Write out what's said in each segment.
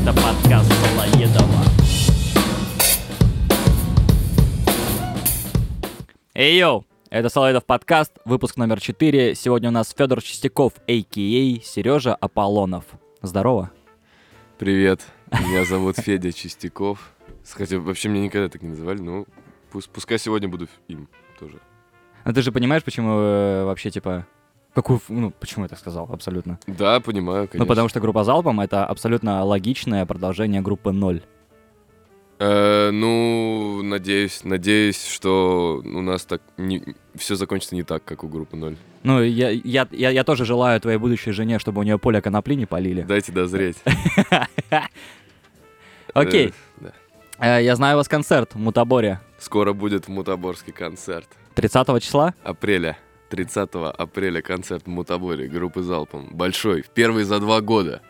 Это подкаст Солоедова. Эй, йоу! Это Солоедов подкаст, выпуск номер 4. Сегодня у нас Федор Чистяков, а.к.а. Сережа Аполлонов. Здорово. Привет, меня зовут Федя Чистяков. Хотя вообще меня никогда так не называли, но пускай сегодня буду им тоже. Ну ты же понимаешь, почему э, вообще, типа, какую, ну, почему я так сказал, абсолютно? Да, понимаю, конечно. Ну, потому что группа Залпом — это абсолютно логичное продолжение группы Ноль. Э, ну, надеюсь, надеюсь, что у нас так не, все закончится не так, как у группы Ноль. Ну, я, я, я, я тоже желаю твоей будущей жене, чтобы у нее поле конопли не полили. Дайте дозреть. Окей, Э. Э, я знаю у вас концерт в Мутаборе. Скоро будет Мутаборский концерт. 30 числа? Апреля. 30 апреля концерт в Мутаборе группы Залпом. Большой, первый за два года.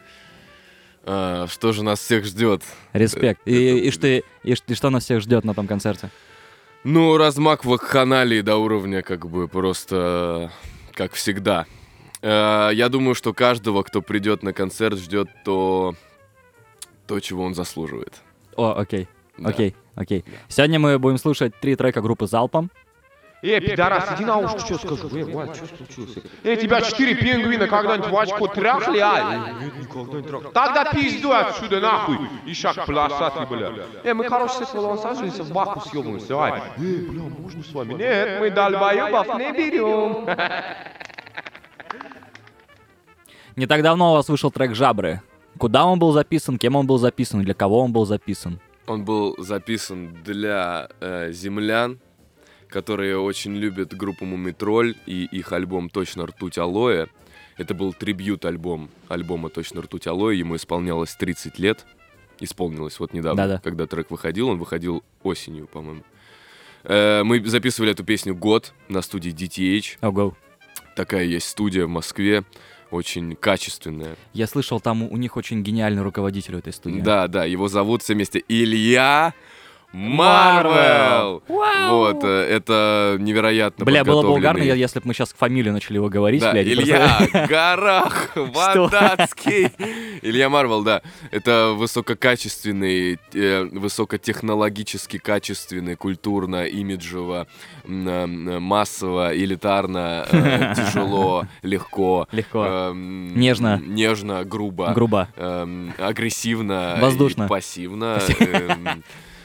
А, что же нас всех ждет? Респект. Э, И, это- и, что, и, и что нас всех ждет на том концерте? Ну, размах вакханалии до уровня как бы просто как всегда. Э, Я думаю, что каждого, кто придет на концерт, ждет то, то, чего он заслуживает. О, окей, Да. окей, окей. Сегодня мы будем слушать три трека группы Залпом. Эй, пидорас, иди на ушко, что скажу. Эй, Вань, что случилось? Эй, тебя четыре пингвина когда-нибудь в очко трахали, а? Нет, никогда не трахали. Тогда пиздуй отсюда, нахуй. Ишак полосатый, бля. Эй, мы, короче, с этого Лос-Анджелеса в баку съебываемся, ай. Эй, бля, можно с вами? Нет, мы долбоебов не берем. Не так давно у вас вышел трек «Жабры». Куда он был записан, кем он был записан, для кого он был записан? Он был записан для э, землян, которые очень любят группу Мумитроль и их альбом «Точно ртуть алоэ». Это был трибьют альбом альбома «Точно ртуть алоэ». Ему исполнялось 30 лет. Исполнилось вот недавно, Да-да. когда трек выходил. Он выходил осенью, по-моему. Э, мы записывали эту песню год на студии DTH. Ого. Такая есть студия в Москве, очень качественная. Я слышал, там у у них очень гениальный руководитель у этой студии. Да, да, его зовут все вместе Илья Марвел. Вот, э, это невероятно Бля, было бы угарно, если бы мы сейчас фамилию начали его говорить, Да, блядь. Илья просто- Горах Вандацкий. Илья Марвел, да. Это высококачественный, э, высокотехнологически качественный, культурно, имиджево, м, э, массово, элитарно, э, тяжело, легко. Легко. эм, Нежно. Нежно, грубо. Грубо. агрессивно. Воздушно. Пассивно.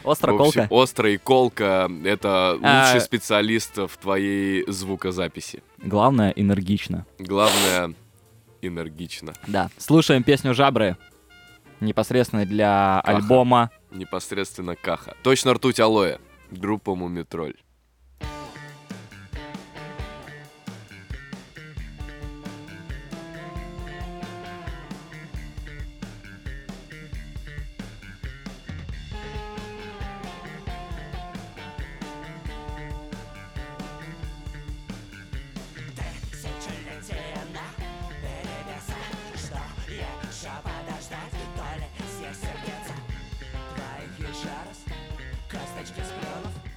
Остро, колко. Остро и колко — это А, лучший специалист в твоей звукозаписи. Главное, энергично. Главное — энергично. Да. Слушаем песню «Жабры». Непосредственно для Каха. альбома. Непосредственно Каха. Точно ртуть алоэ. Группа Мумитроль.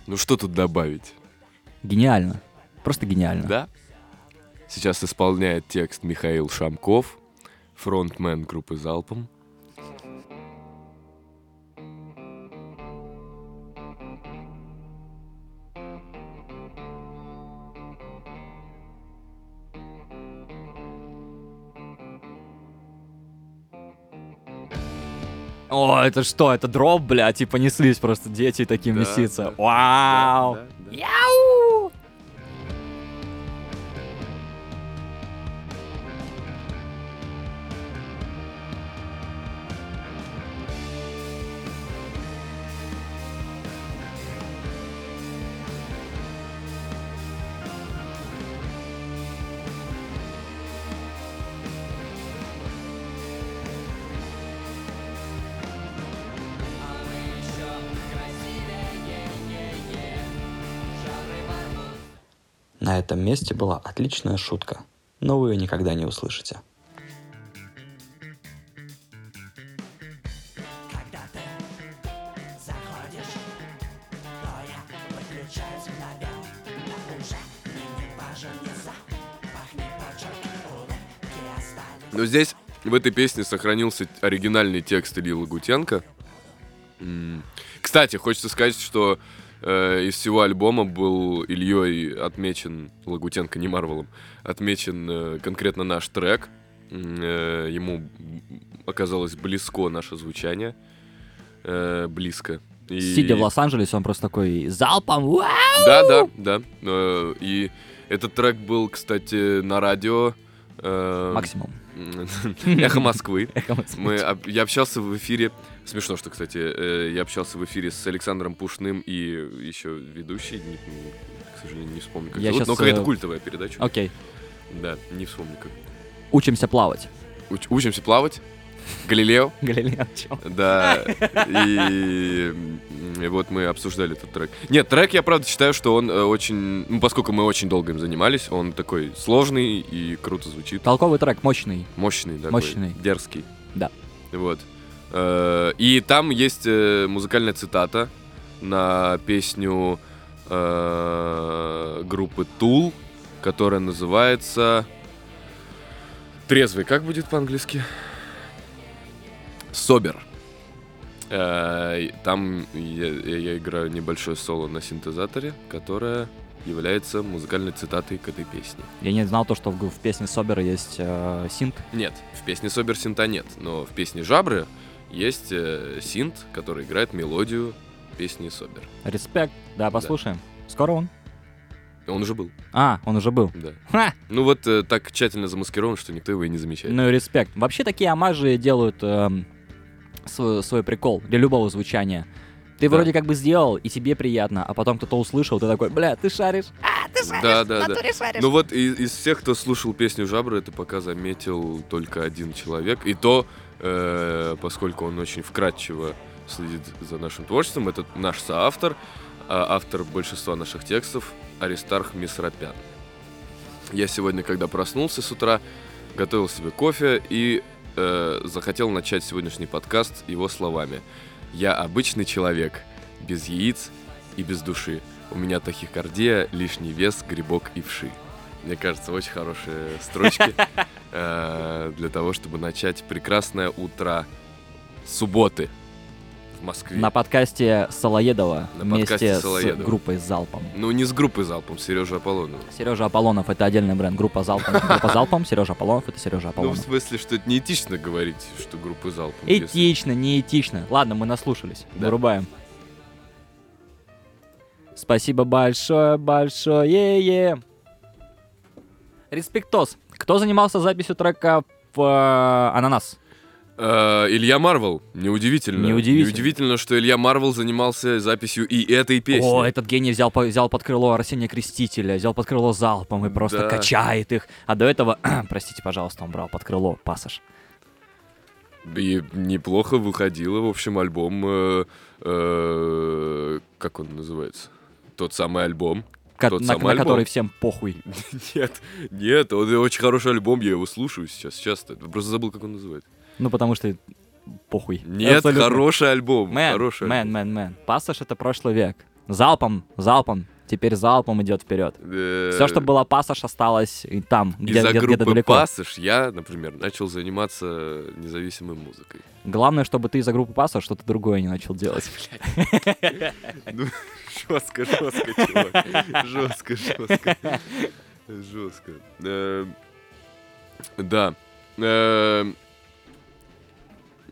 Ну что тут добавить? Гениально. Просто гениально. Да? Сейчас исполняет текст Михаил Шамков, фронтмен группы Залпом. О, это что? Это дроп, бля? Типа неслись просто дети такие Да, меситься. да. Вау! Да, да, На этом месте была отличная шутка, но вы ее никогда не услышите. Но здесь в этой песне сохранился оригинальный текст Ильи Лагутенко. Кстати, хочется сказать, что э, из всего альбома был Ильей отмечен, Лагутенко, не Марвелом, отмечен э, конкретно наш трек. Э, ему оказалось близко наше звучание. Э, близко. И- Сидя в Лос-Анджелесе, он просто такой залпом. «Уа!» Да, да, да. И этот трек был, кстати, на радио. Э, Максимум. Эхо Москвы. Мы, я общался в эфире, смешно, что, кстати, э, я общался в эфире с Александром Пушным и еще ведущий, не- к сожалению, не вспомню, как Я зовут, но какая-то э, культовая передача. Окей. Да, не вспомню как. Учимся плавать. Уч- учимся плавать. Галилео. Галилео, чё? Да, и, и вот мы обсуждали этот трек. Нет, трек я правда считаю, что он э, очень, ну, поскольку мы очень долго им занимались, он такой сложный и круто звучит. Толковый трек, мощный. Мощный такой, Мощный. дерзкий. Да. Вот. Э, И там есть э, музыкальная цитата на песню группы Tool, которая называется Трезвый. Как будет по-английски? Собер. Э, Там я, я играю небольшое соло на синтезаторе, которое является музыкальной цитатой к этой песне. Я не знал то, что в, в песне Собера есть э, синт. Нет, в песне Собер синта нет, но в песне Жабры есть э, синт, который играет мелодию песни Собер. Респект. Да, послушаем. Скоро он? Он уже был, А, он уже был. да. Ха! Ну вот э, так тщательно замаскирован, что никто его и не замечает. Ну и респект. Вообще такие амажи делают эм, свой, свой прикол для любого звучания. Ты Да. вроде как бы сделал, и тебе приятно, а потом кто-то услышал, ты такой, бля, ты шаришь. А, ты шаришь, Да, да, да. шаришь. Ну вот из, из всех, кто слушал песню Жабры, это пока заметил только один человек. И то, э, поскольку он очень вкратчиво следит за нашим творчеством, это наш соавтор, а автор большинства наших текстов Аристарх Мисрапян. Я сегодня, когда проснулся с утра, готовил себе кофе и э, захотел начать сегодняшний подкаст его словами. «Я обычный человек, без яиц и без души. У меня тахикардия, лишний вес, грибок и вши». Мне кажется, очень хорошие строчки э, для того, чтобы начать прекрасное утро субботы Москве. На подкасте Солоедова На вместе подкасте с Солоедова. группой Залпом. Ну, не с группой залпом, Сережа Аполлонов. Сережа Аполлонов это отдельный бренд. Группа Залпом. Группа Залпом, Сережа Аполлонов это Сережа Ну, в Аполлонов. смысле, что это неэтично говорить, что группы залпом. если- Этично, не этично. Ладно, мы наслушались. Да. Вырубаем. Спасибо большое, большое. Респектос. Кто занимался записью трека в э, «Ананас»? Э, Илья Марвел, неудивительно. Неудивительно. Неудивительно, что Илья Марвел занимался записью и этой песни. О, этот гений взял, взял под крыло Арсения Крестителя, взял под крыло залпом и просто Да. качает их. А до этого, простите, пожалуйста, он брал под крыло пассаж. И неплохо выходило, в общем, альбом... э, э, как он называется? Тот самый альбом. Ко- Тот на, самый на альбом. который всем похуй. Нет, нет, он очень хороший альбом, я его слушаю сейчас часто. Просто забыл, как он называется. Ну, потому что похуй. Нет, Абсолютно. хороший альбом. Мэн, хороший мэн, мэн, мэн. Пассаж это прошлый век. Залпом, залпом. Теперь залпом идет вперед. Э, Все, что было пассаж, осталось и там, где, Из-за где, группы где-то далеко. Пассаж я, например, начал заниматься независимой музыкой. Главное, чтобы ты из-за группы пассаж что-то другое не начал делать. Ну, жестко, жестко, чувак. Жестко, жестко. Жестко. Э, Да.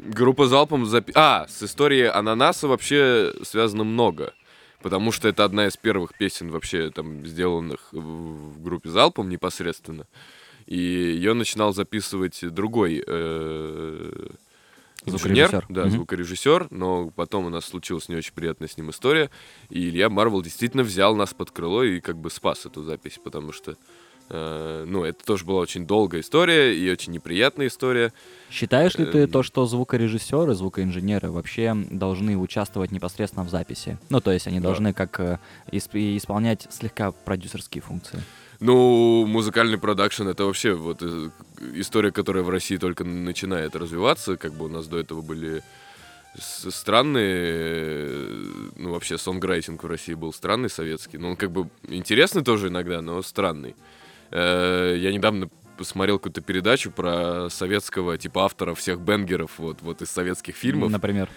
Группа залпом запи... А, с историей ананаса вообще связано много. Потому что это одна из первых песен вообще там сделанных в группе залпом непосредственно. И ее начинал записывать другой э, инженер, Звукорежиссер. да, Мгм. звукорежиссер, но потом у нас случилась не очень приятная с ним история, и Илья Марвел действительно взял нас под крыло и как бы спас эту запись, потому что, ну, это тоже была очень долгая история и очень неприятная история. Считаешь ли ты Эм. то, что звукорежиссеры, звукоинженеры вообще должны участвовать непосредственно в записи? Ну, то есть они Да. должны как э, исп- исполнять слегка продюсерские функции. Ну, музыкальный продакшн это вообще вот э, история, которая в России только начинает развиваться. Как бы у нас до этого были странные, э, ну вообще сонграйтинг в России был странный советский. Ну, он как бы интересный тоже иногда, но странный. Э, Я недавно посмотрел какую-то передачу про советского типа автора всех бенгеров вот вот из советских фильмов. Например.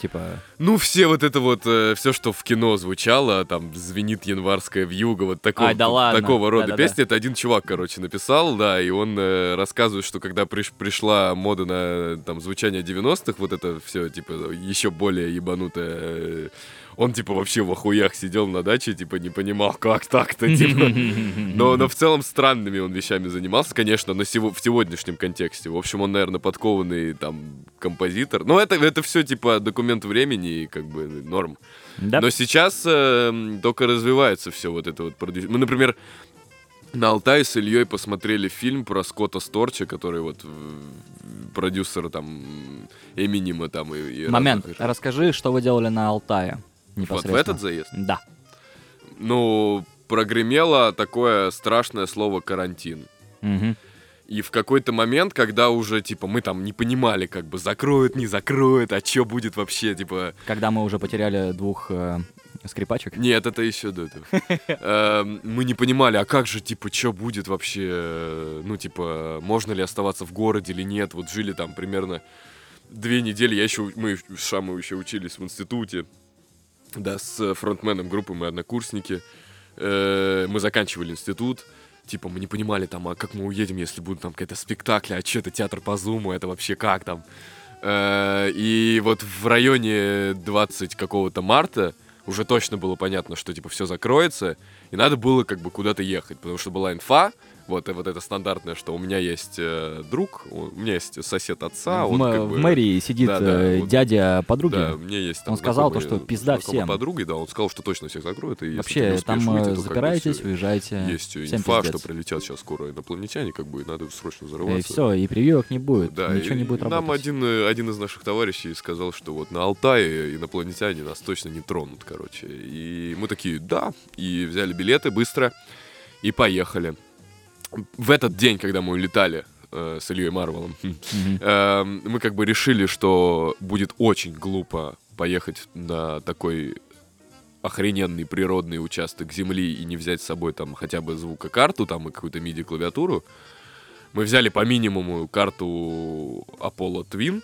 Типа, Ну, все вот это вот, все, что в кино звучало, там, звенит январская вьюга, вот такого, Ай, да ладно. такого рода Да-да-да. песни, это один чувак, короче, написал, да, и он э, рассказывает, что когда приш- пришла мода на, там, звучание 90-х, вот это все, типа, еще более ебанутое, э, он, типа, вообще в охуях сидел на даче, типа, не понимал, как так-то, типа. Но, но в целом странными он вещами занимался, конечно, на сего- в сегодняшнем контексте. В общем, он, наверное, подкованный там композитор. Но это, это все типа документ времени и как бы норм. да, Но сейчас э, только развивается все вот это вот. Мы, например, на Алтае с Ильей посмотрели фильм про Скотта Сторча, который вот э, продюсер там Эминема там и, и момент. разных- Расскажи, что вы делали на Алтае. Вот в этот заезд. Да. Ну, прогремело такое страшное слово карантин. Мгм. И в какой-то момент, когда уже, типа, мы там не понимали, как бы, закроют, не закроют, а что будет вообще, типа... Когда мы уже потеряли двух э, скрипачек. Нет, это еще до этого. Эм, Мы не понимали, а как же, типа, что будет вообще, ну, типа, можно ли оставаться в городе или нет. Вот жили там примерно две недели, я еще, мы с Шамой еще учились в институте, да, с фронтменом группы мы однокурсники. Э, Мы заканчивали институт, типа, мы не понимали там, а как мы уедем, если будут там какие-то спектакли, а что это театр по зуму, это вообще как там? Э, И вот в районе 20 какого-то марта уже точно было понятно, что типа все закроется, и надо было как бы куда-то ехать, потому что была инфа, вот, и вот это стандартное, что у меня есть э, друг, у меня есть сосед отца, в, он м- как в бы... мэрии сидит Да, да, э, вот- дядя подруги. Да, меня есть там Он сказал то, что пизда всем. подруги, да, он сказал, что точно всех закроют, и Вообще, там выйти, э, как бы запираетесь, всё. уезжайте. Есть всем инфа, пиздец. что прилетят сейчас скоро инопланетяне, как бы, и надо срочно И взрываться. все, и прививок не будет, Да, ничего и не будет Нам работать. один, э, один из наших товарищей сказал, что вот на Алтае инопланетяне нас точно не тронут, короче. И мы такие, да, и взяли билеты быстро и поехали. В этот день, когда мы улетали э, с Ильей Марвелом, эм, мы как бы решили, что будет очень глупо поехать на такой охрененный природный участок земли и не взять с собой там хотя бы звукокарту там и какую-то MIDI-клавиатуру. Мы взяли по минимуму карту Apollo Twin,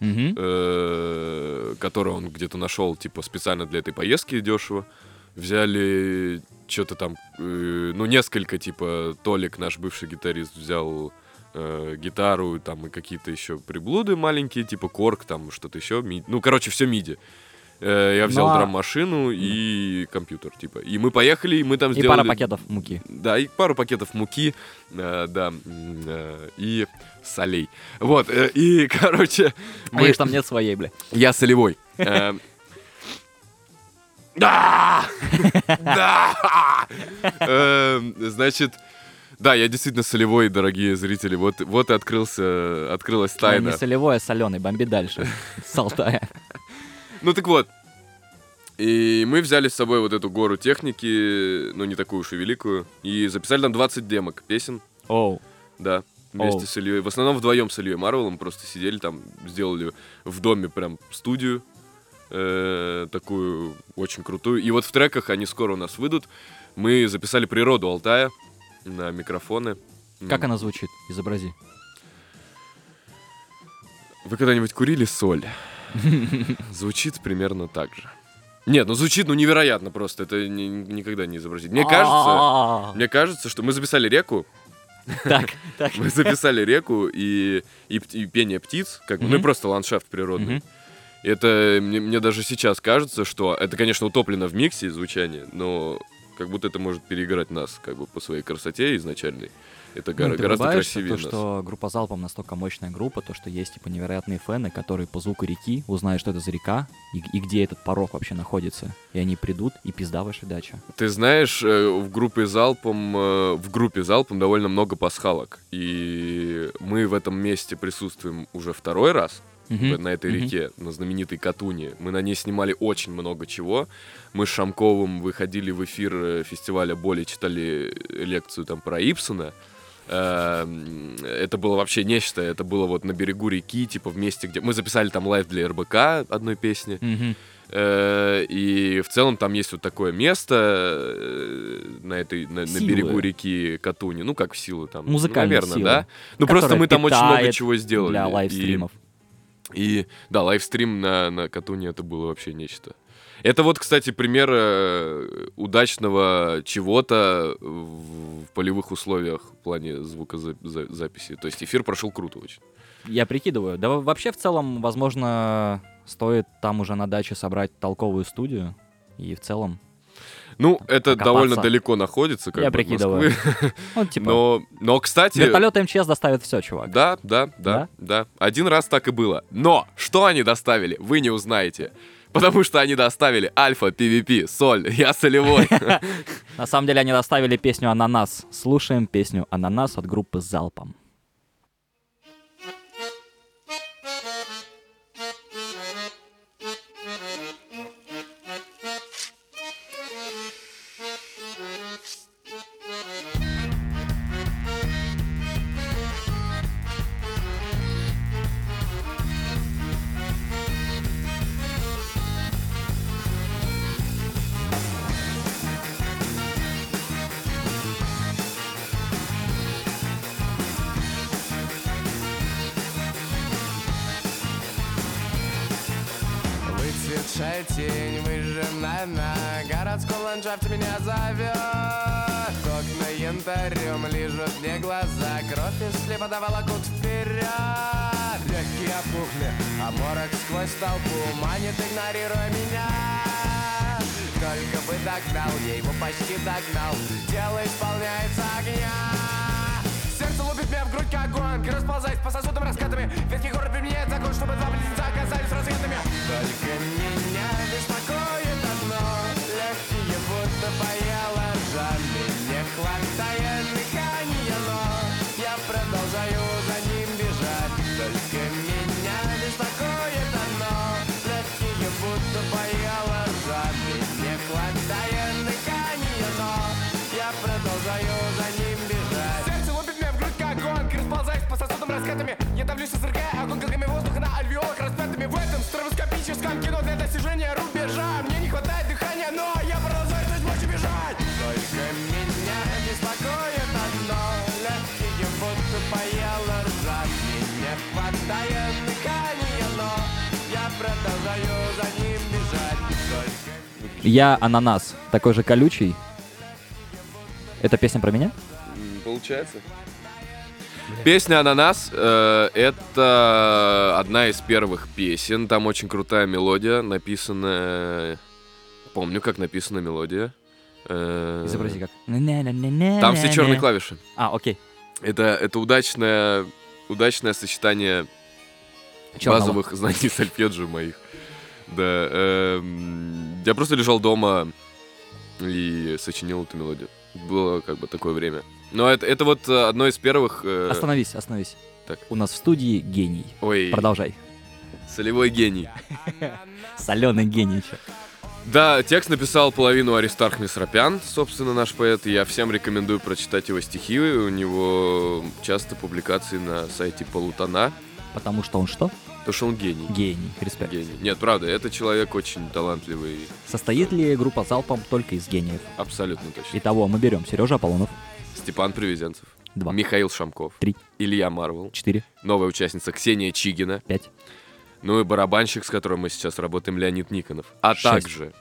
Мгм. э, которую он где-то нашел, типа, специально для этой поездки дешево. Взяли что-то там, э, ну, несколько, типа, Толик, наш бывший гитарист, взял э, гитару, там, и какие-то еще приблуды маленькие, типа, корк, там, что-то еще, ми- ну, короче, все миди. Э, я взял Ну, а- драм-машину и компьютер, типа. И мы поехали, и мы там И сделали... пара пакетов муки. Да, и пару пакетов муки, э, да, э, и солей. Вот, э, и, короче, А их там нет своей, бля. я солевой. Эм. Да! Да! Эм, Значит, да, я действительно солевой, дорогие зрители. Вот, вот и открылся, открылась Ну, тайна. Не солевой, а соленый, бомби дальше. С Алтая. Ну так вот. И мы взяли с собой вот эту гору техники, ну не такую уж и великую, и записали там 20 демок песен. Оу. Да, вместе с Ильей. В основном вдвоем с Ильей Марвелом просто сидели там, сделали в доме прям студию э, такую очень крутую. И вот в треках они скоро у нас выйдут. Мы записали природу Алтая на микрофоны. Как она звучит? Изобрази. Вы когда-нибудь курили соль? Звучит примерно так же. Нет, ну звучит ну невероятно просто. Это ни- никогда не изобразить. Мне кажется, мне кажется, что мы записали реку, Так, так. Мы записали реку и, и, п- и пение птиц, как бы, ну и Мгм. просто ландшафт природный. Мгм. Это мне, мне даже сейчас кажется, что это, конечно, утоплено в миксе звучание, но как будто это может переиграть нас, как бы по своей красоте изначальной. Это Ну, гора- гораздо красивее то, нас. что группа Залпом настолько мощная группа, то, что есть, типа, невероятные фэны, которые по звуку реки узнают, что это за река, и, и где этот порог вообще находится. И они придут, и пизда ваша дача. Ты знаешь, э, в группе залпом, э, в группе залпом довольно много пасхалок, и мы в этом месте присутствуем уже второй раз. В- на этой Мгм. реке, на знаменитой Катуне. Мы на ней снимали очень много чего. Мы с Шамковым выходили в эфир э, фестиваля Боли, читали лекцию там про Ипсона. Эм, Это было вообще нечто. Это было вот на берегу реки, типа в месте, где... Мы записали там live для РБК одной песни. Э, И в целом там есть вот такое место э, на этой на, на берегу реки Катуни, ну как в силу там, ну, Музыкальные наверное, силы, да. Ну просто мы там очень много чего сделали. Для лайвстримов. И, да, лайвстрим на, на Катуне это было вообще нечто. Это вот, кстати, пример э, удачного чего-то в, полевых условиях в плане звукозаписи. То есть эфир прошел круто очень. Я прикидываю. Да во- вообще в целом, возможно, стоит там уже на даче собрать толковую студию. И в целом, Ну, это покопаться. довольно далеко находится, как Я бы, прикидываю. Ну, типа, Но, но, кстати... вертолет МЧС доставит все, чувак. Да, да, да, да, Один раз так и было. Но что они доставили, вы не узнаете. Потому что они доставили альфа, PvP, соль, я солевой. На самом деле они доставили песню «Ананас». Слушаем песню «Ананас» от группы «Залпом». Ландшафте меня зовет Окна янтарем лижут мне глаза. Кровь из слепа волокут вперед Легкие опухли, а морок сквозь толпу Манит, игнорируя меня. Только бы догнал, я его почти догнал. Тело исполняется огня. Сердце лупит меня в грудь, как огонь. Расползаясь по сосудам раскатами. Ветки горы применяет закон, чтобы два близнеца оказались разъедами Только меня Я давлюсь, созрыкая огонь кругами воздуха На альвеолах распятыми В этом стробоскопическом кино Для достижения рубежа Мне не хватает дыхания, но я продолжаю жить, и бежать Только меня беспокоит одно Легкие будто поела ржа Мне хватает дыхания, но Я продолжаю за ним бежать Только Я «Ананас», такой же колючий. Это песня про меня? Получается. Песня «Ананас» э, — это одна из первых песен. Там очень крутая мелодия, написанная... Помню, как написана мелодия. Э, Изобрази как. Там все черные клавиши. А, окей. Это, это удачное, удачное сочетание Чёрного. базовых знаний сольфеджио моих. Да. эм, я просто лежал дома и сочинил эту мелодию. Было как бы такое время. Но это, это вот э, одно из первых... э, Остановись, остановись. Так. У нас в студии гений. Ой, Продолжай. солевой гений. Соленый гений. чё. Да, текст написал половину Аристарх Мисрапян, собственно, наш поэт. Я всем рекомендую прочитать его стихи. У него часто публикации на сайте Полутона. Потому что он что? Потому что он гений. Гений. Респект. Гений. Нет, правда, это человек очень талантливый. Состоит ли группа «Залпом» только из гениев? Абсолютно точно. Итого мы берем Сережа Аполлонов. Степан Привезенцев. Два. Михаил Шамков. Три. Илья Марвел. Четыре. Новая участница Ксения Чигина. Пять. Ну и барабанщик, с которым мы сейчас работаем, Леонид Никонов. А Шесть. также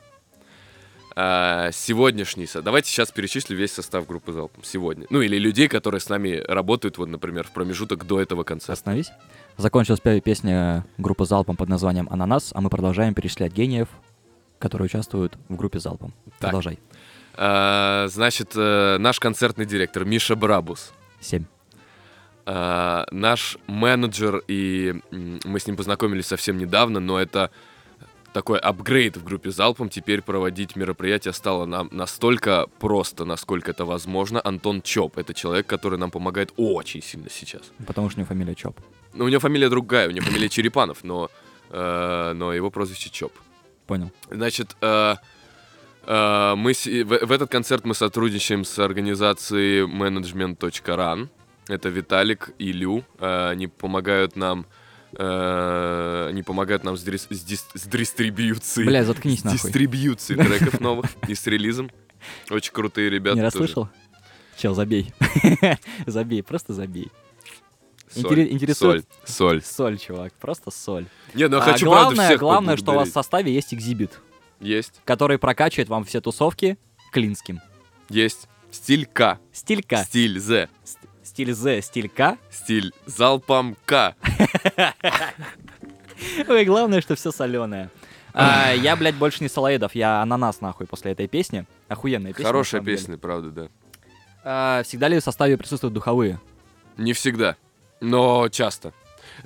а, сегодняшний... со- Давайте сейчас перечислю весь состав группы «Залпом» сегодня. Ну или людей, которые с нами работают, вот, например, в промежуток до этого концерта. Остановись. Закончилась пе- песня группы «Залпом» под названием «Ананас», а мы продолжаем перечислять гениев, которые участвуют в группе «Залпом». Так. Продолжай. А, значит, э, наш концертный директор Миша Брабус. Семь. А, наш менеджер, и мы с ним познакомились совсем недавно, но это такой апгрейд в группе Залпом. Теперь проводить мероприятие стало нам настолько просто, насколько это возможно. Антон Чоп — это человек, который нам помогает очень сильно сейчас. Потому что у него фамилия Чоп. Ну, у него фамилия другая, у него фамилия Черепанов, но, э, но его прозвище Чоп. Понял. Значит, э, э, мы с- в, этот концерт мы сотрудничаем с организацией management.ran. Это Виталик и Лю. Э, они помогают нам Э, Они помогают нам с, дрис- с дис- с дистрибьюцией. Бля, заткнись с нахуй. дистрибьюцией треков новых и с релизом. Очень крутые ребята Не тоже. расслышал? Чел, забей. забей, просто забей. Соль, Интере- интересует- Соль, соль. Соль, чувак, просто соль. Не, ну я А хочу, правда, главное, всех главное, что у вас в составе есть экзибит, Есть, который прокачивает вам все тусовки клинским. есть. Стиль К. Стиль К. Стиль З. Ст- Стиль З, стиль К. Стиль залпом К. Ой, главное, что все соленое. А, я, блядь, больше не салаидов, я ананас, нахуй, после этой песни. Охуенная песня. Хорошая самом деле. песня, правда, да. А, всегда ли в составе присутствуют духовые? Не всегда, но часто.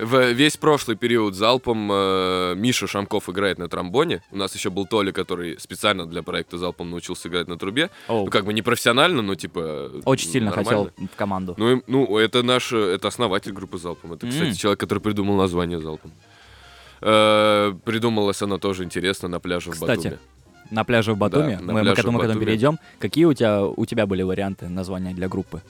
В весь прошлый период залпом э, Миша Шамков играет на тромбоне. У нас еще был Толя, который специально для проекта залпом научился играть на трубе. Оу, Ну, как бы не профессионально, но типа... очень сильно нормально. хотел в команду. Ну, и- ну, это наш, это основатель группы Залпом. Это, кстати, М. человек, который придумал название Залпом. Э, Придумалось оно тоже интересно на пляже в Кстати, Батуми. На пляже в Батуми, Да, мы, мы к этому, в к этому перейдем. Какие у тебя, у тебя были варианты названия для группы?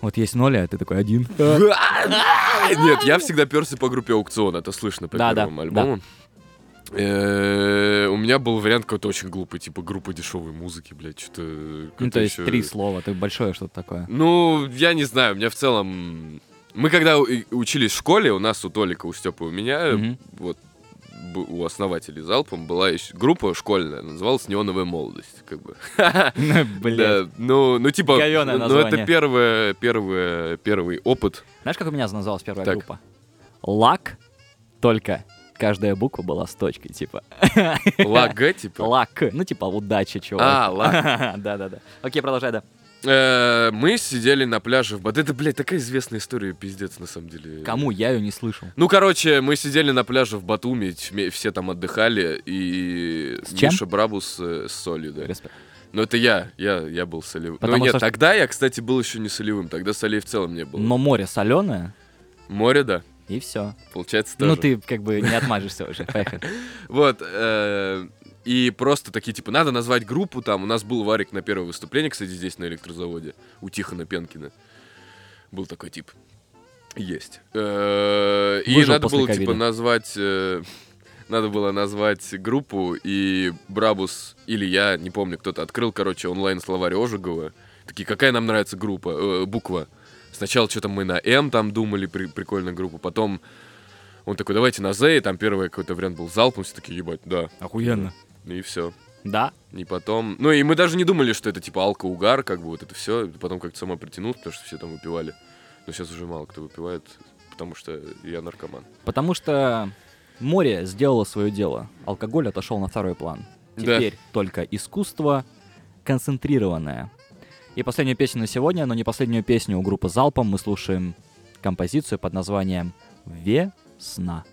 Вот есть Ноля, а ты такой один. Нет, я всегда перся по группе Аукцион, это слышно по Да, да, первому альбому. Э, У меня был вариант какой-то очень глупый, типа группа дешевой музыки, блядь, что-то... Ну, то есть три слова, ты большое что-то такое. Ну, я не знаю, у меня в целом... Мы когда учились в школе, у нас, у Толика, у Степы, у меня, вот, у основателей Залпом была еще группа школьная, называлась «Неоновая молодость», как бы. Блядь. Да, ну, ну, типа, Говёное ну, это первое, первое, первый опыт. Знаешь, как у меня называлась первая группа? Лак, только каждая буква была с точкой, типа. Лага, типа. Лак, ну типа удача, чувак. А, лак. Да-да-да. Окей, продолжай, да. Э, Мы сидели на пляже в Бат. Это, блядь, такая известная история, пиздец, на самом деле. Кому? Я ее не слышал. Ну, короче, мы сидели на пляже в Батуми, все там отдыхали, и С чем? Миша Брабус э, с солью, да. Респект. Но это я, я, я был солевым. Потому ну нет, что- тогда я, кстати, был еще не солевым, тогда солей в целом не было. Но море соленое, Море, да, и все. получается тоже. Ну ты как бы не отмажешься уже. Поехали. Вот, э, и просто такие, типа, надо назвать группу там. У нас был Варик на первое выступление, кстати, здесь на электрозаводе, у Тихона Пенкина. Был такой тип. Есть. Э, И надо было, ковида. типа, назвать... э, Надо было назвать группу, и Брабус или я, не помню, кто-то открыл, короче, онлайн-словарь Ожегова. Такие, какая нам нравится группа, э, буква. Сначала что-то мы на М там думали, при, прикольная группа. Потом он такой, давайте на З, и там первый какой-то вариант был залпом. Все такие, ебать, да. Охуенно. И все. Да? И потом... Ну и мы даже не думали, что это типа алко-угар, как бы вот это все. Потом как-то само притянул, потому что все там выпивали. Но сейчас уже мало кто выпивает, потому что я наркоман. Потому что море сделало свое дело. Алкоголь отошел на второй план. Да. Теперь только искусство концентрированное. И последнюю песню на сегодня, но не последнюю песню у группы Залпом мы слушаем композицию под названием «Весна».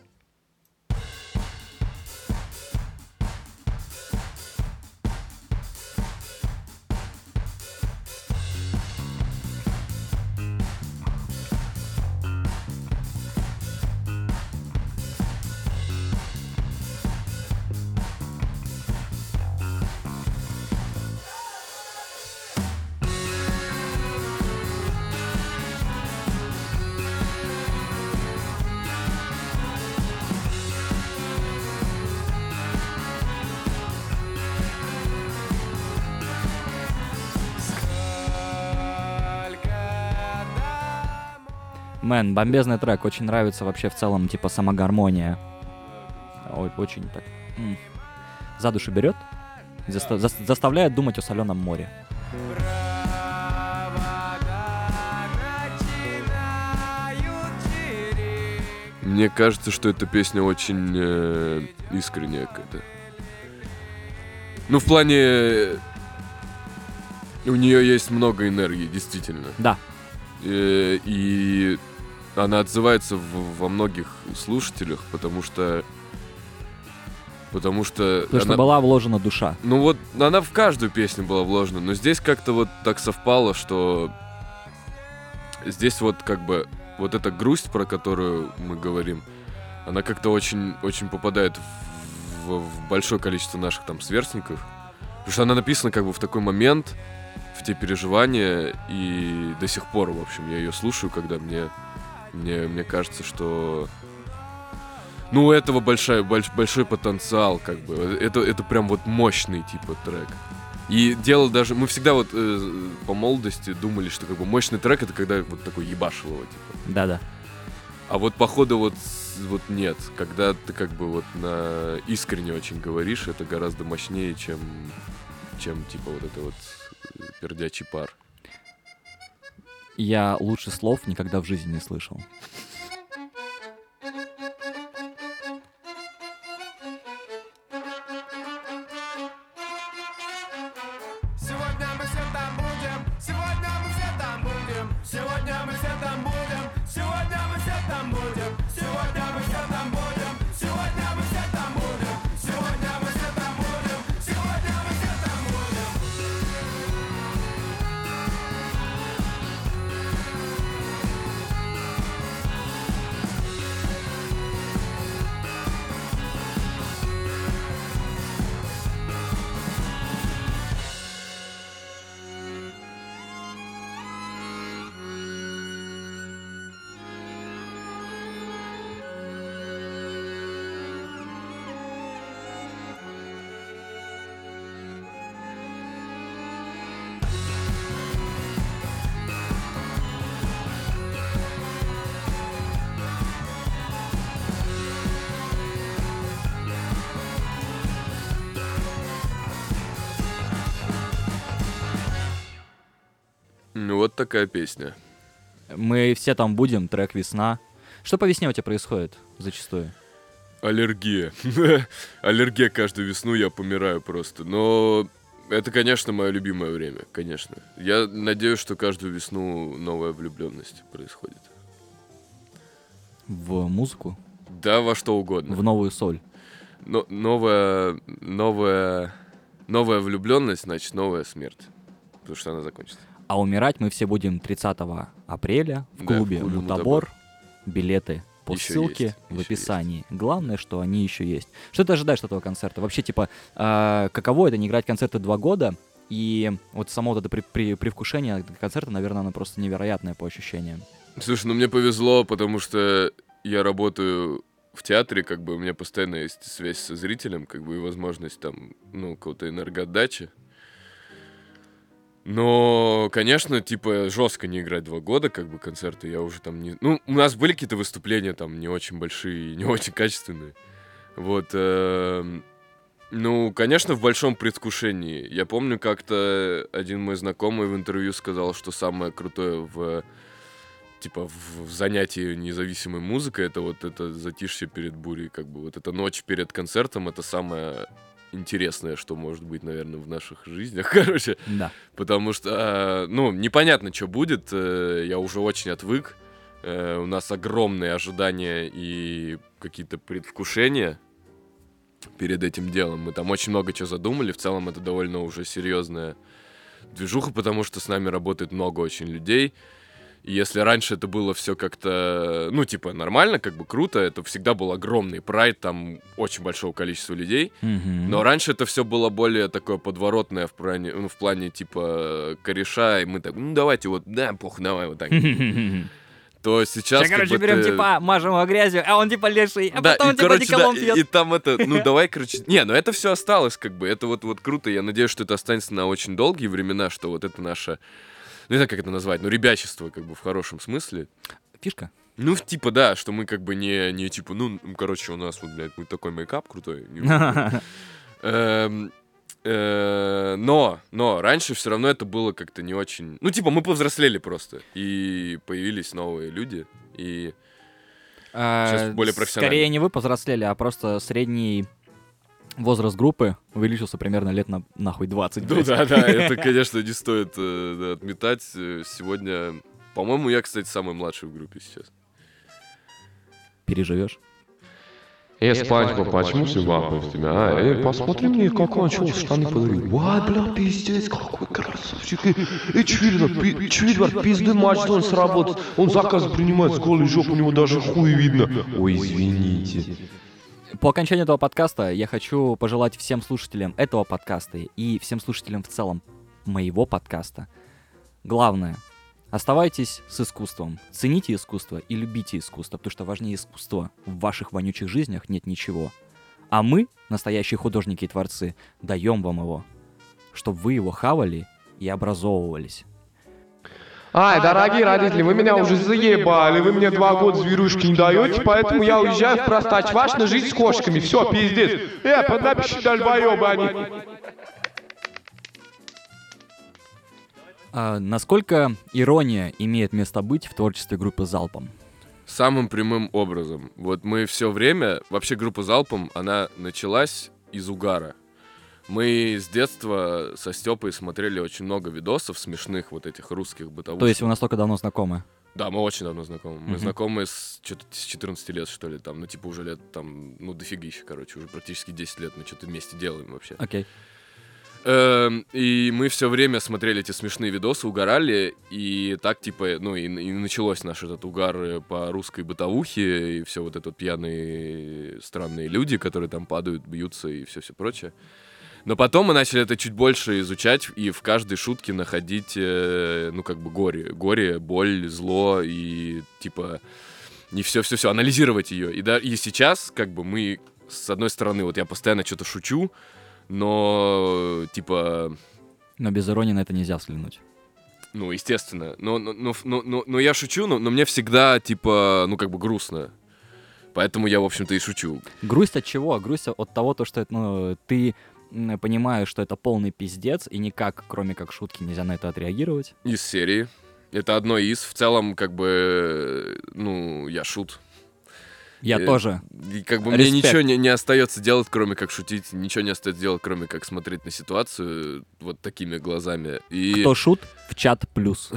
Мэн, бомбезный трек, очень нравится вообще в целом, типа, сама гармония. Ой, очень так. м, За душу берет, заста- зас- заставляет думать о соленом море. Мне кажется, что эта песня очень э, искренняя какая-то. Ну, в плане... э, У нее есть много энергии, действительно. Да, Э, и она отзывается в- во многих слушателях, потому что... Потому что... потому что она- была вложена душа. Ну вот, она в каждую песню была вложена, но здесь как-то вот так совпало, что здесь вот как бы вот эта грусть, про которую мы говорим, она как-то очень, очень попадает в- в большое количество наших там сверстников. Потому что она написана как бы в такой момент, в те переживания, и до сих пор, в общем, я ее слушаю, когда мне Мне, мне кажется, что... Ну, у этого большой, больш- большой потенциал, как бы. Это, это прям вот мощный, типа, трек. И дело даже... Мы всегда вот э, по молодости думали, что как бы мощный трек это когда вот такой ебашил его, типа. Да-да. А вот походу вот, вот нет. Когда ты как бы вот на искренне очень говоришь, это гораздо мощнее, чем, чем типа вот это вот э, пердячий пар. Я лучше слов никогда в жизни не слышал. Вот такая песня. Мы все там будем, трек «Весна». Что по весне у тебя происходит зачастую? Аллергия. Аллергия каждую весну, я помираю просто. Но это, конечно, мое любимое время, конечно. Я надеюсь, что каждую весну новая влюбленность происходит. В музыку? Да, во что угодно. В новую соль? Но, новая, новая, новая влюбленность, значит, новая смерть. Потому что она закончится. А умирать мы все будем 30 апреля в Да, клубе клубе «Мутабор». Билеты по Ещё ссылке есть, в описании. Главное, что они еще есть. Что ты ожидаешь от этого концерта? Вообще, типа, а, каково это не играть концерты два года? И вот само вот это при, при- привкушение концерта, наверное, оно просто невероятное по ощущениям. Слушай, ну мне повезло, потому что я работаю в театре, как бы у меня постоянно есть связь со зрителем, как бы и возможность там, ну, какого-то энергоотдачи. Но, конечно, типа, жестко не играть два года, как бы, концерты, я уже там не... Ну, у нас были какие-то выступления там не очень большие не очень качественные. Вот, эм, ну, конечно, в большом предвкушении. Я помню, как-то один мой знакомый в интервью сказал, что самое крутое в типа в, в занятии независимой музыкой это вот это затишье перед бурей, как бы вот эта ночь перед концертом, это самое интересное, что может быть, наверное, в наших жизнях, короче, Да. потому что, э, ну, непонятно, что будет, э, я уже очень отвык, э, у нас огромные ожидания и какие-то предвкушения перед этим делом, мы там очень много чего задумали, в целом это довольно уже серьезная движуха, потому что с нами работает много очень людей, и если раньше это было все как-то, ну, типа, нормально, как бы круто, это всегда был огромный прайд, там очень большого количества людей. Мгм. Но раньше это все было более такое подворотное в плане, ну, в плане типа кореша, и мы так, ну давайте вот, да, похуй, давай вот так. То сейчас. Сейчас, короче, берем, ты- типа, мажем его грязью, а он типа леший, а да, потом и, типа короче, деколон и, пьет. и там это, ну давай, короче, не, ну это все осталось, как бы, это вот, вот круто, я надеюсь, что это останется на очень долгие времена, что вот это наше, ну не знаю, как это назвать, ну ребячество, как бы, в хорошем смысле. Фишка. Ну, типа, да, что мы как бы не, не типа, ну, короче, у нас вот, блядь, такой мейкап крутой. Эм, э, Но, но раньше все равно это было как-то не очень... Ну, типа, мы повзрослели просто. И появились новые люди. И Сейчас более профессионально. Скорее не вы повзрослели, а просто средний возраст группы увеличился примерно лет на нахуй 20. ну да, да, это, конечно, не стоит э, да, отметать. Сегодня, по-моему, я, кстати, самый младший в группе сейчас. Переживешь. Эй, Спанч Боб, почему все бахают тебя, а? Эй, посмотри мне, как он чё, штаны подарил. Вай, бля, пиздец, какой красавчик. Пи- Чвильдер, пизды матч он сработает. Он заказ принимает с голой жопы, у него даже хуй видно. Ой, извините. По окончании этого подкаста я хочу пожелать всем слушателям этого подкаста и всем слушателям в целом моего подкаста. Главное, Оставайтесь с искусством. Цените искусство и любите искусство, потому что важнее искусства в ваших вонючих жизнях нет ничего. А мы, настоящие художники и творцы, даем вам его, чтобы вы его хавали и образовывались. Ай, дорогие родители, вы меня уже заебали, вы мне два года зверушки не даете, поэтому я уезжаю в простачваш на жизнь с кошками. Все, пиздец. Э, поднапиши дальбоебы они. А насколько ирония имеет место быть в творчестве группы Залпом? Самым прямым образом. Вот мы все время, вообще группа Залпом, она началась из угара. Мы с детства со Степой смотрели очень много видосов смешных вот этих русских бытовых. То есть вы настолько давно знакомы? Да, мы очень давно знакомы. Мы Мгм. знакомы с, с 14 лет, что ли, там, ну, типа, уже лет, там, ну, дофигища, короче, уже практически 10 лет мы что-то вместе делаем вообще. Окей. Эм, И мы все время смотрели эти смешные видосы, угорали, и так, типа, ну, и, и началось наш этот угар по русской бытовухе, и все вот это вот пьяные странные люди, которые там падают, бьются и все-все прочее. Но потом мы начали это чуть больше изучать и в каждой шутке находить, э, ну, как бы горе. Горе, боль, зло и, типа, не все-все-все, анализировать ее. И, да, и сейчас, как бы, мы, с одной стороны, вот я постоянно что-то шучу, но, типа, Но без иронии на это нельзя взглянуть. ну, естественно. Но, но, но, но, но- но я шучу, но, но мне всегда, типа, ну, как бы грустно. Поэтому я, в общем-то, и шучу. Грусть от чего? Грусть от того, то, что ну, ты м, понимаешь, что это полный пиздец, и никак, кроме как шутки, нельзя на это отреагировать. Из серии. Это одно из. В целом, как бы, ну, я шут. Я Э, тоже. И как бы мне Респект. ничего не, не остается делать, кроме как шутить. Ничего не остается делать, кроме как смотреть на ситуацию вот такими глазами. И... Кто шут, в чат плюс.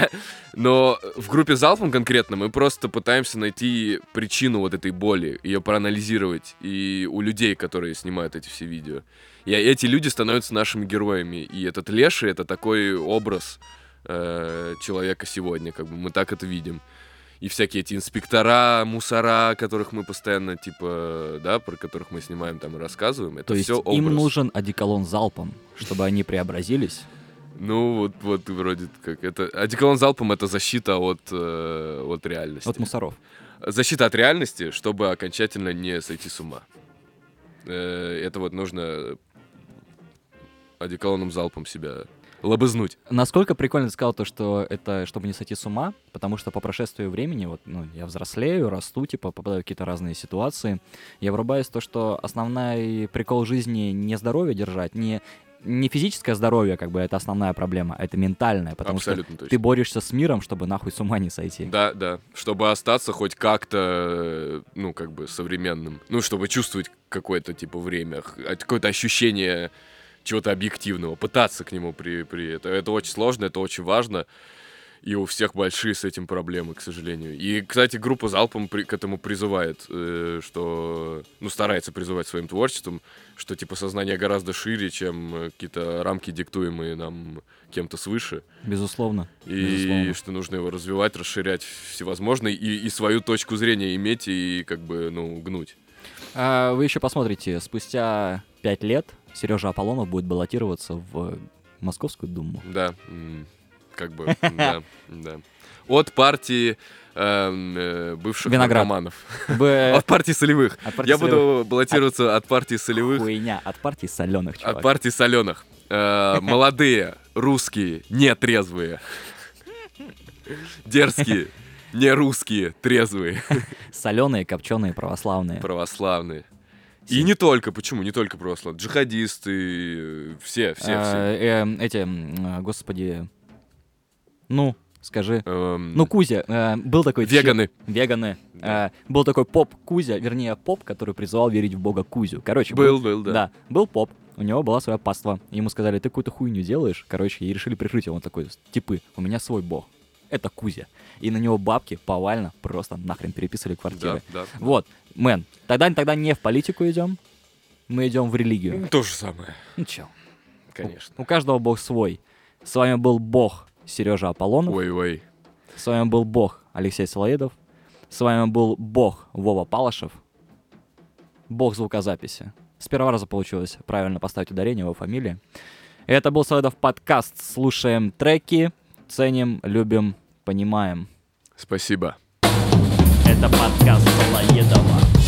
Но в группе Залпом конкретно мы просто пытаемся найти причину вот этой боли, ее проанализировать. И у людей, которые снимают эти все видео. И эти люди становятся нашими героями. И этот Леший — это такой образ э, человека сегодня, как бы мы так это видим. И всякие эти инспектора, мусора, которых мы постоянно, типа, да, про которых мы снимаем там и рассказываем, это То есть все образ. им нужен одеколон залпом, чтобы они преобразились. Ну, вот, вот вроде как это... Одеколон залпом — это защита от, э, от реальности. От мусоров. Защита от реальности, чтобы окончательно не сойти с ума. Э, это вот нужно одеколоном залпом себя лобызнуть. Насколько прикольно ты сказал то, что это чтобы не сойти с ума, потому что по прошествию времени, вот, ну, я взрослею, расту, типа, попадаю в какие-то разные ситуации, я врубаюсь в то, что основной прикол жизни не здоровье держать, не, не физическое здоровье, как бы, это основная проблема, а это ментальное, потому Абсолютно что точно. ты борешься с миром, чтобы нахуй с ума не сойти. Да, да. Чтобы остаться хоть как-то, ну, как бы современным. Ну, чтобы чувствовать какое-то, типа, время, а, какое-то ощущение чего-то объективного, пытаться к нему при, при это. Это очень сложно, это очень важно. И у всех большие с этим проблемы, к сожалению. И, кстати, группа Залпом при- к этому призывает, э, что, ну, старается призывать своим творчеством, что, типа, сознание гораздо шире, чем э, какие-то рамки, диктуемые нам кем-то свыше Безусловно. и Безусловно. что нужно его развивать, расширять всевозможно, и, и свою точку зрения иметь и как бы, ну, гнуть. А вы еще посмотрите, спустя пять лет Сережа Аполлонов будет баллотироваться в Московскую Думу. Да, как бы, да, да. От партии эм, э, бывших Виноград. наркоманов. От партии солевых. от партии Я солевых. буду баллотироваться от партии солевых, Хуйня, от партии соленых, чувак. от партии соленых. Э, Молодые, русские, нетрезвые. Дерзкие, не русские, трезвые. Соленые, копченые, православные. Православные. И не только, почему? Не только православные. Джихадисты, все, все, А, все. э, эти, м, а, господи, ну, скажи. Эм, Ну, Кузя, э, был такой... веганы. Веганы. Да. Э, был такой поп Кузя, вернее, поп, который призывал верить в бога Кузю. Короче, Был, был, да. Да, был поп. У него была своя паства. Ему сказали, ты какую-то хуйню делаешь. Короче, и решили прикрыть его. Он такой, типы, у меня свой бог. Это Кузя. И на него бабки повально просто нахрен переписывали квартиры. Да, да. Вот, мэн, тогда, тогда не в политику идем, мы идем в религию. То же самое, Ну чё, конечно. у каждого бог свой. С вами был бог Сережа Аполлонов. Ой-ой. С вами был бог Алексей Солоедов. С вами был бог Вова Палашев. Бог звукозаписи. С первого раза получилось правильно поставить ударение его фамилии. Это был Солоедов подкаст. Слушаем треки, ценим, любим понимаем. Спасибо. Это подкаст Солоедова.